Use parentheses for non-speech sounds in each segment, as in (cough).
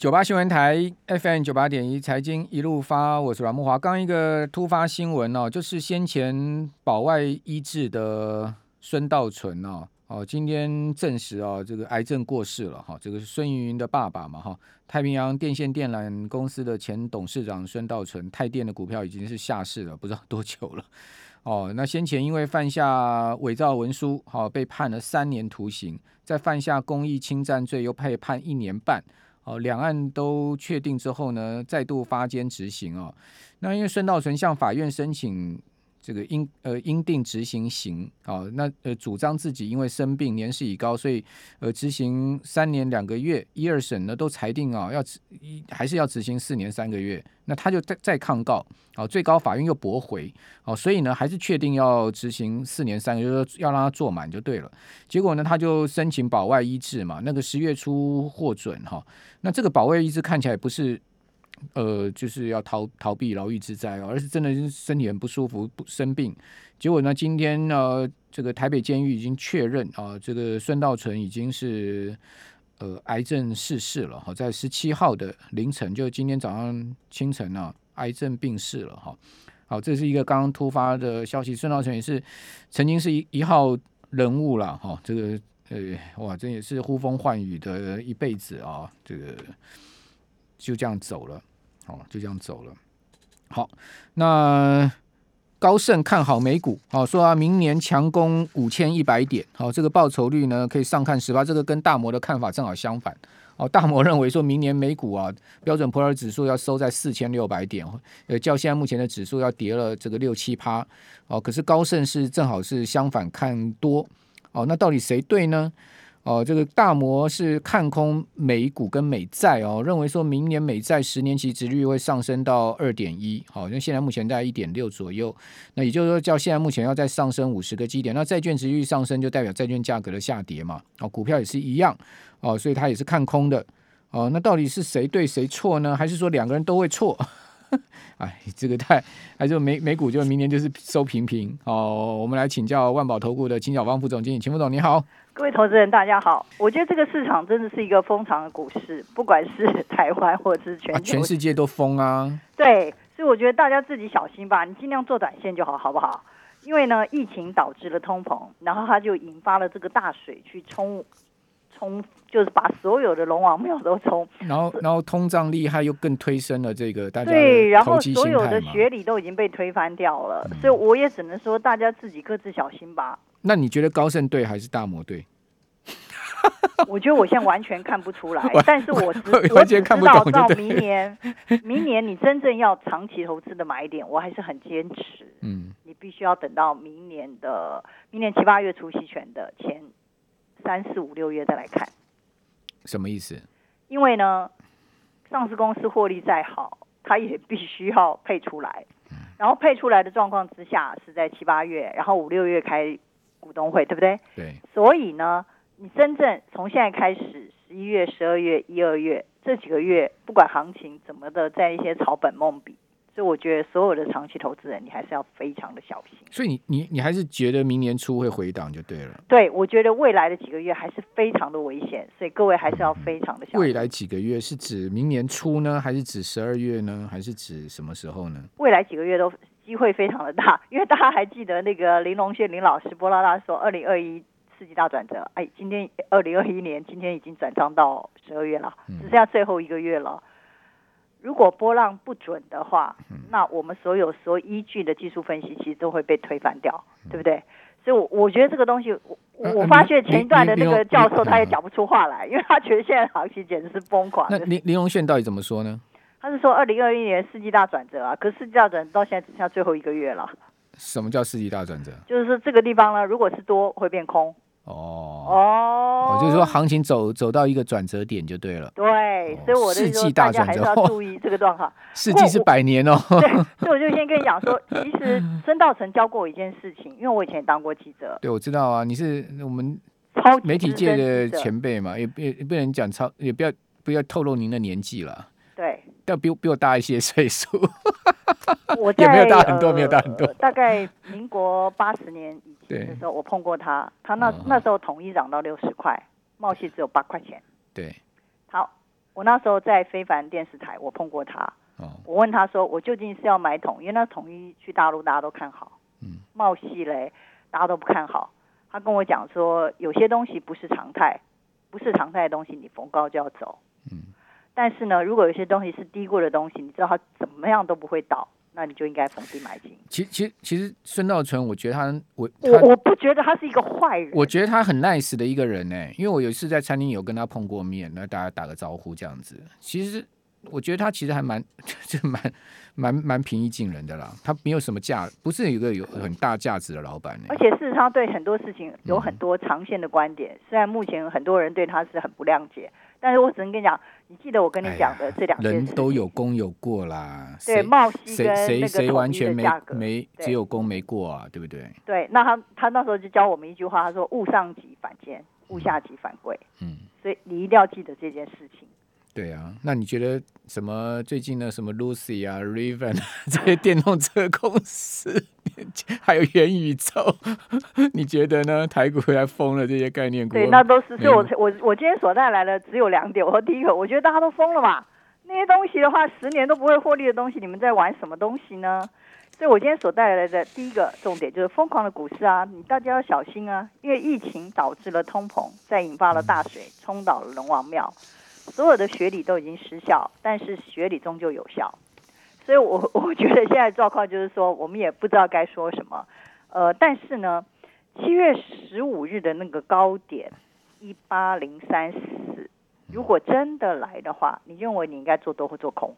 九八新闻台 FM 九八点一财经一路发，我是阮慕华。刚一个突发新闻哦，就是先前保外医治的孙道存哦，哦，今天证实哦，这个癌症过世了哈。这个是孙芸芸的爸爸嘛哈，太平洋电线电缆公司的前董事长孙道存，太电的股票已经是下市了，不知道多久了。(laughs) 哦，那先前因为犯下伪造文书，好被判了三年徒刑，再犯下公益侵占罪，又被判一年半。哦，两岸都确定之后呢，再度发监执行哦。那因为孙道存向法院申请这个应呃应定执行刑，哦，那呃主张自己因为生病年事已高，所以呃执行三年两个月，一二审呢都裁定啊、哦、要执还是要执行四年三个月。那他就再再抗告，哦，最高法院又驳回，哦，所以呢，还是确定要执行四年三个月，就是要让他坐满就对了。结果呢，他就申请保外医治嘛，那个十月初获准哈。那这个保外医治看起来不是，呃，就是要逃逃避牢狱之灾哦，而是真的是身体很不舒服，不生病。结果呢，今天呢，这个台北监狱已经确认啊，这个孙道存已经是。呃，癌症逝世了哈，在十七号的凌晨，就今天早上清晨啊，癌症病逝了哈。好，这是一个刚刚突发的消息。孙道存也是曾经是一一号人物了哈，这个呃，哇，这也是呼风唤雨的一辈子啊，这个就这样走了，哦，就这样走了。好，那。高盛看好美股，好说啊，明年强攻五千一百点，好，这个报酬率呢可以上看十八，这个跟大摩的看法正好相反，哦，大摩认为说明年美股啊，标准普尔指数要收在四千六百点，呃，较现在目前的指数要跌了这个六七趴，哦，可是高盛是正好是相反看多，哦，那到底谁对呢？哦，这个大摩是看空美股跟美债哦，认为说明年美债十年期殖率会上升到二点一，好，那现在目前在一点六左右，那也就是说，叫现在目前要再上升五十个基点，那债券殖率上升就代表债券价格的下跌嘛，哦，股票也是一样，哦，所以它也是看空的，哦，那到底是谁对谁错呢？还是说两个人都会错？(laughs) 哎，这个太，还是美美股就明年就是收平平哦。我们来请教万宝投顾的秦小芳副总经理，秦副总你好，各位投资人大家好。我觉得这个市场真的是一个疯长的股市，不管是 (laughs) 台湾或者是全球，啊，全世界都疯啊。对，所以我觉得大家自己小心吧，你尽量做短线就好，好不好？因为呢，疫情导致了通膨，然后它就引发了这个大水去冲。冲就是把所有的龙王庙都冲，(laughs) 然后然后通胀厉害又更推升了这个大家对，然后所有的学理都已经被推翻掉了，嗯、所以我也只能说大家自己各自小心吧。那你觉得高盛对还是大摩对？(laughs) 我觉得我现在完全看不出来，但是我知我只知道到明年，(laughs) 明年你真正要长期投资的买点，我还是很坚持。嗯，你必须要等到明年的明年七八月除息权的前。三四五六月再来看，什么意思？因为呢，上市公司获利再好，它也必须要配出来。然后配出来的状况之下是在七八月，然后五六月开股东会，对不对？对。所以呢，你真正从现在开始，十一月、十二月、一二月这几个月，不管行情怎么的，在一些草本梦比。所以我觉得所有的长期投资人，你还是要非常的小心。所以你你你还是觉得明年初会回档就对了。对，我觉得未来的几个月还是非常的危险，所以各位还是要非常的小心。未来几个月是指明年初呢，还是指十二月呢，还是指什么时候呢？未来几个月都机会非常的大，因为大家还记得那个林龙炫林老师波拉拉说，二零二一世纪大转折，哎，今天二零二一年今天已经转账到十二月了，只剩下最后一个月了。如果波浪不准的话，那我们所有所依据的技术分析其实都会被推翻掉，对不对？所以，我我觉得这个东西，我我发觉前一段的那个教授他也讲不出话来，因为他觉得现在行情简直是疯狂。那林林荣炫到底怎么说呢？他是说二零二一年世纪大转折啊，可是世纪大转折到现在只剩下最后一个月了。什么叫世纪大转折？就是说这个地方呢，如果是多会变空。哦哦，就是说行情走走到一个转折点就对了。对，所以我的世纪大转折，还是要注意这个状况。世纪是百年哦。(laughs) 对，所以我就先跟你讲说，其实孙道成教过我一件事情，因为我以前也当过记者。对，我知道啊，你是我们媒体界的前辈嘛，也也也不能讲超，也不要不要透露您的年纪了。对，要比比我大一些岁数。我也没有大很多，没有大很多。大概民国八十年以前的时候，我碰过他。他那那时候统一涨到六十块，茂矽只有八块钱。对。好，我那时候在非凡电视台，我碰过他。哦。我问他说：“我究竟是要买统一？因为那统一去大陆大家都看好。嗯。茂系嘞，大家都不看好。他跟我讲说，有些东西不是常态，不是常态的东西，你逢高就要走。嗯。但是呢，如果有些东西是低过的东西，你知道它怎么样都不会倒。”那你就应该逢低买进。其其实其实孙道存，我觉得他我我我不觉得他是一个坏人。我觉得他很 nice 的一个人呢，因为我有一次在餐厅有跟他碰过面，那大家打个招呼这样子。其实我觉得他其实还蛮 (laughs) 就蛮蛮蛮平易近人的啦。他没有什么价，不是一个有很大价值的老板。而且事实上，对很多事情有很多长线的观点。虽然目前很多人对他是很不谅解。但是我只能跟你讲，你记得我跟你讲的这两件事，人都有功有过啦。对，茂西跟那个谁完全没没只有功没过啊，对不对？对，那他他那时候就教我们一句话，他说“物上级反贱，物下级反贵”。嗯，所以你一定要记得这件事情。对啊，那你觉得什么最近的什么 Lucy 啊、Raven 啊这些电动车公司，(laughs) 还有元宇宙，(laughs) 你觉得呢？台股回来疯了这些概念股，对，那都是。所以我我我今天所带来的只有两点。我说第一个，我觉得大家都疯了嘛，那些东西的话，十年都不会获利的东西，你们在玩什么东西呢？所以我今天所带来的第一个重点就是疯狂的股市啊，你大家要小心啊，因为疫情导致了通膨，再引发了大水，冲倒了龙王庙。所有的学理都已经失效，但是学理终究有效，所以我 (laughs) 我觉得现在状况就是说，我们也不知道该说什么，呃，但是呢，七月十五日的那个高点一八零三四，如果真的来的话，你认为你应该做多或做空？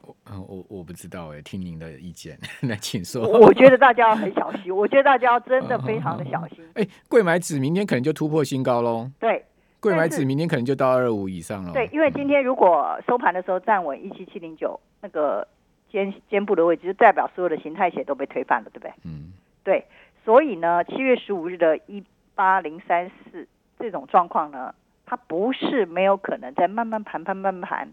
我我我不知道哎，听您的意见，(laughs) 那请说。我觉得大家要很小心，我觉得大家要真的非常的小心。(laughs) 哎，贵买指明天可能就突破新高喽。对。贵买指明天可能就到二五以上了。对，因为今天如果收盘的时候站稳一七七零九那个肩肩部的位置，就代表所有的形态血都被推翻了，对不对？嗯。对，所以呢，七月十五日的一八零三四这种状况呢，它不是没有可能在慢慢盘、盘慢盘，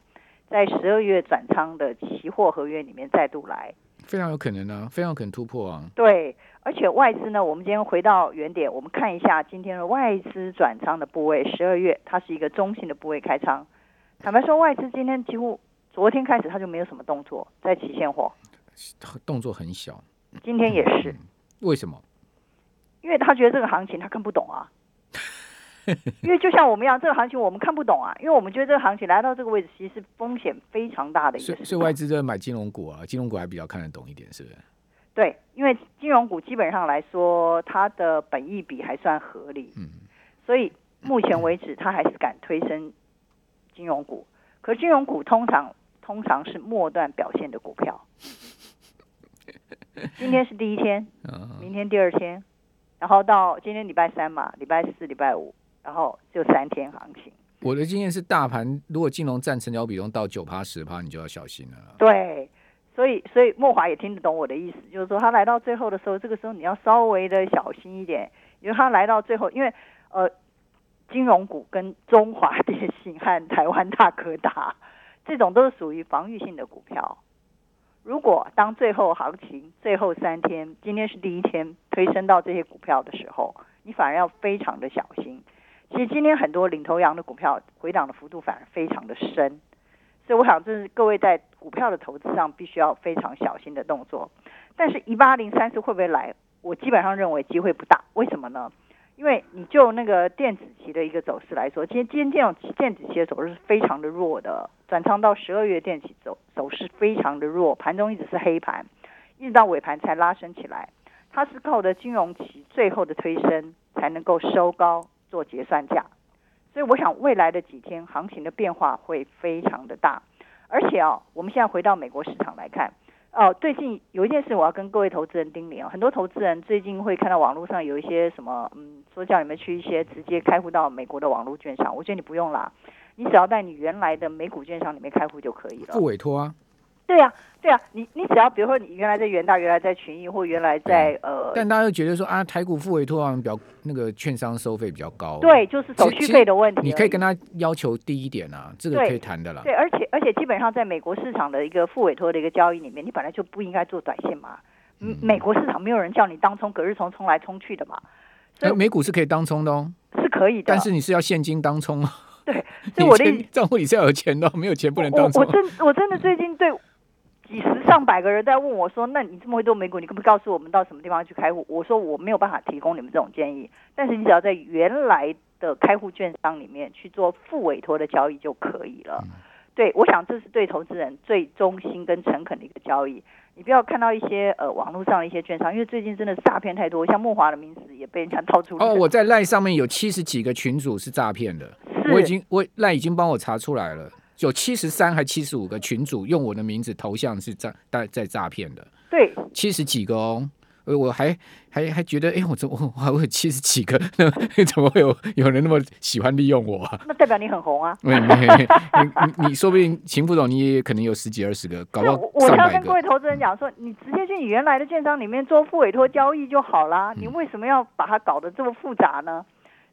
在十二月转仓的期货合约里面再度来。非常有可能呢、啊，非常可能突破啊。对，而且外资呢，我们今天回到原点，我们看一下今天的外资转仓的部位，十二月它是一个中性的部位开仓。坦白说，外资今天几乎昨天开始他就没有什么动作，在期现货，动作很小。今天也是。嗯、为什么？因为他觉得这个行情他看不懂啊。(laughs) 因为就像我们一样，这个行情我们看不懂啊，因为我们觉得这个行情来到这个位置，其实是风险非常大的一个。所以，所以外资在买金融股啊，金融股还比较看得懂一点，是不是？对，因为金融股基本上来说，它的本益比还算合理，嗯，所以目前为止，它还是敢推升金融股。可是金融股通常通常是末段表现的股票。(laughs) 今天是第一天，明天第二天，然后到今天礼拜三嘛，礼拜四、礼拜五。然后就三天行情。我的经验是，大盘如果金融占成交比重到九趴十趴，你就要小心了。对，所以所以莫华也听得懂我的意思，就是说他来到最后的时候，这个时候你要稍微的小心一点，因为他来到最后，因为呃，金融股跟中华电信和台湾大哥大这种都是属于防御性的股票。如果当最后行情最后三天，今天是第一天推升到这些股票的时候，你反而要非常的小心。其实今天很多领头羊的股票回档的幅度反而非常的深，所以我想这是各位在股票的投资上必须要非常小心的动作。但是，一八零三四会不会来？我基本上认为机会不大。为什么呢？因为你就那个电子期的一个走势来说，今天今天这种电子期的走势是非常的弱的，转仓到十二月电子期走走势非常的弱，盘中一直是黑盘，一直到尾盘才拉升起来。它是靠的金融期最后的推升才能够收高。做结算价，所以我想未来的几天行情的变化会非常的大，而且哦，我们现在回到美国市场来看，哦，最近有一件事我要跟各位投资人叮咛哦，很多投资人最近会看到网络上有一些什么，嗯，说叫你们去一些直接开户到美国的网络券商，我觉得你不用啦，你只要在你原来的美股券商里面开户就可以了。付委托啊。对呀、啊，对呀、啊，你你只要比如说你原来在元大，原来在群益，或原来在呃，但大家又觉得说啊，台股付委托好像比较那个券商收费比较高，对，就是手续费的问题。你可以跟他要求低一点啊，这个可以谈的啦。对，而且而且基本上在美国市场的一个付委托的一个交易里面，你本来就不应该做短线嘛。嗯，美国市场没有人叫你当冲隔日冲冲来冲去的嘛。所以、呃、美股是可以当冲的哦，是可以的，但是你是要现金当冲。对，(laughs) 所以我的账户里是要有钱的，没有钱不能当。我真我真的最近对几十上百个人在问我说：“那你这么会做美股，你可不可以告诉我们到什么地方去开户？”我说我没有办法提供你们这种建议，但是你只要在原来的开户券商里面去做副委托的交易就可以了。嗯、对，我想这是对投资人最忠心跟诚恳的一个交易。你不要看到一些呃网络上的一些券商，因为最近真的诈骗太多，像慕华的名字也被人家套出来。哦，我在赖上面有七十几个群主是诈骗的，我已经我赖已经帮我查出来了。有七十三还七十五个群主用我的名字头像是诈在在诈骗的，对，七十几个哦，我还还还觉得，哎，我怎么我还有七十几个？那 (laughs) 怎么会有有人那么喜欢利用我啊？那代表你很红啊！你你你说不定秦副总你也可能有十几二十个，搞到。我我要跟各位投资人讲说，你直接去你原来的券商里面做副委托交易就好啦，你为什么要把它搞得这么复杂呢？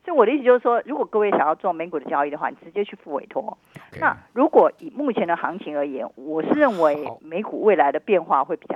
所以我的意思就是说，如果各位想要做美股的交易的话，你直接去付委托。那如果以目前的行情而言，我是认为美股未来的变化会比较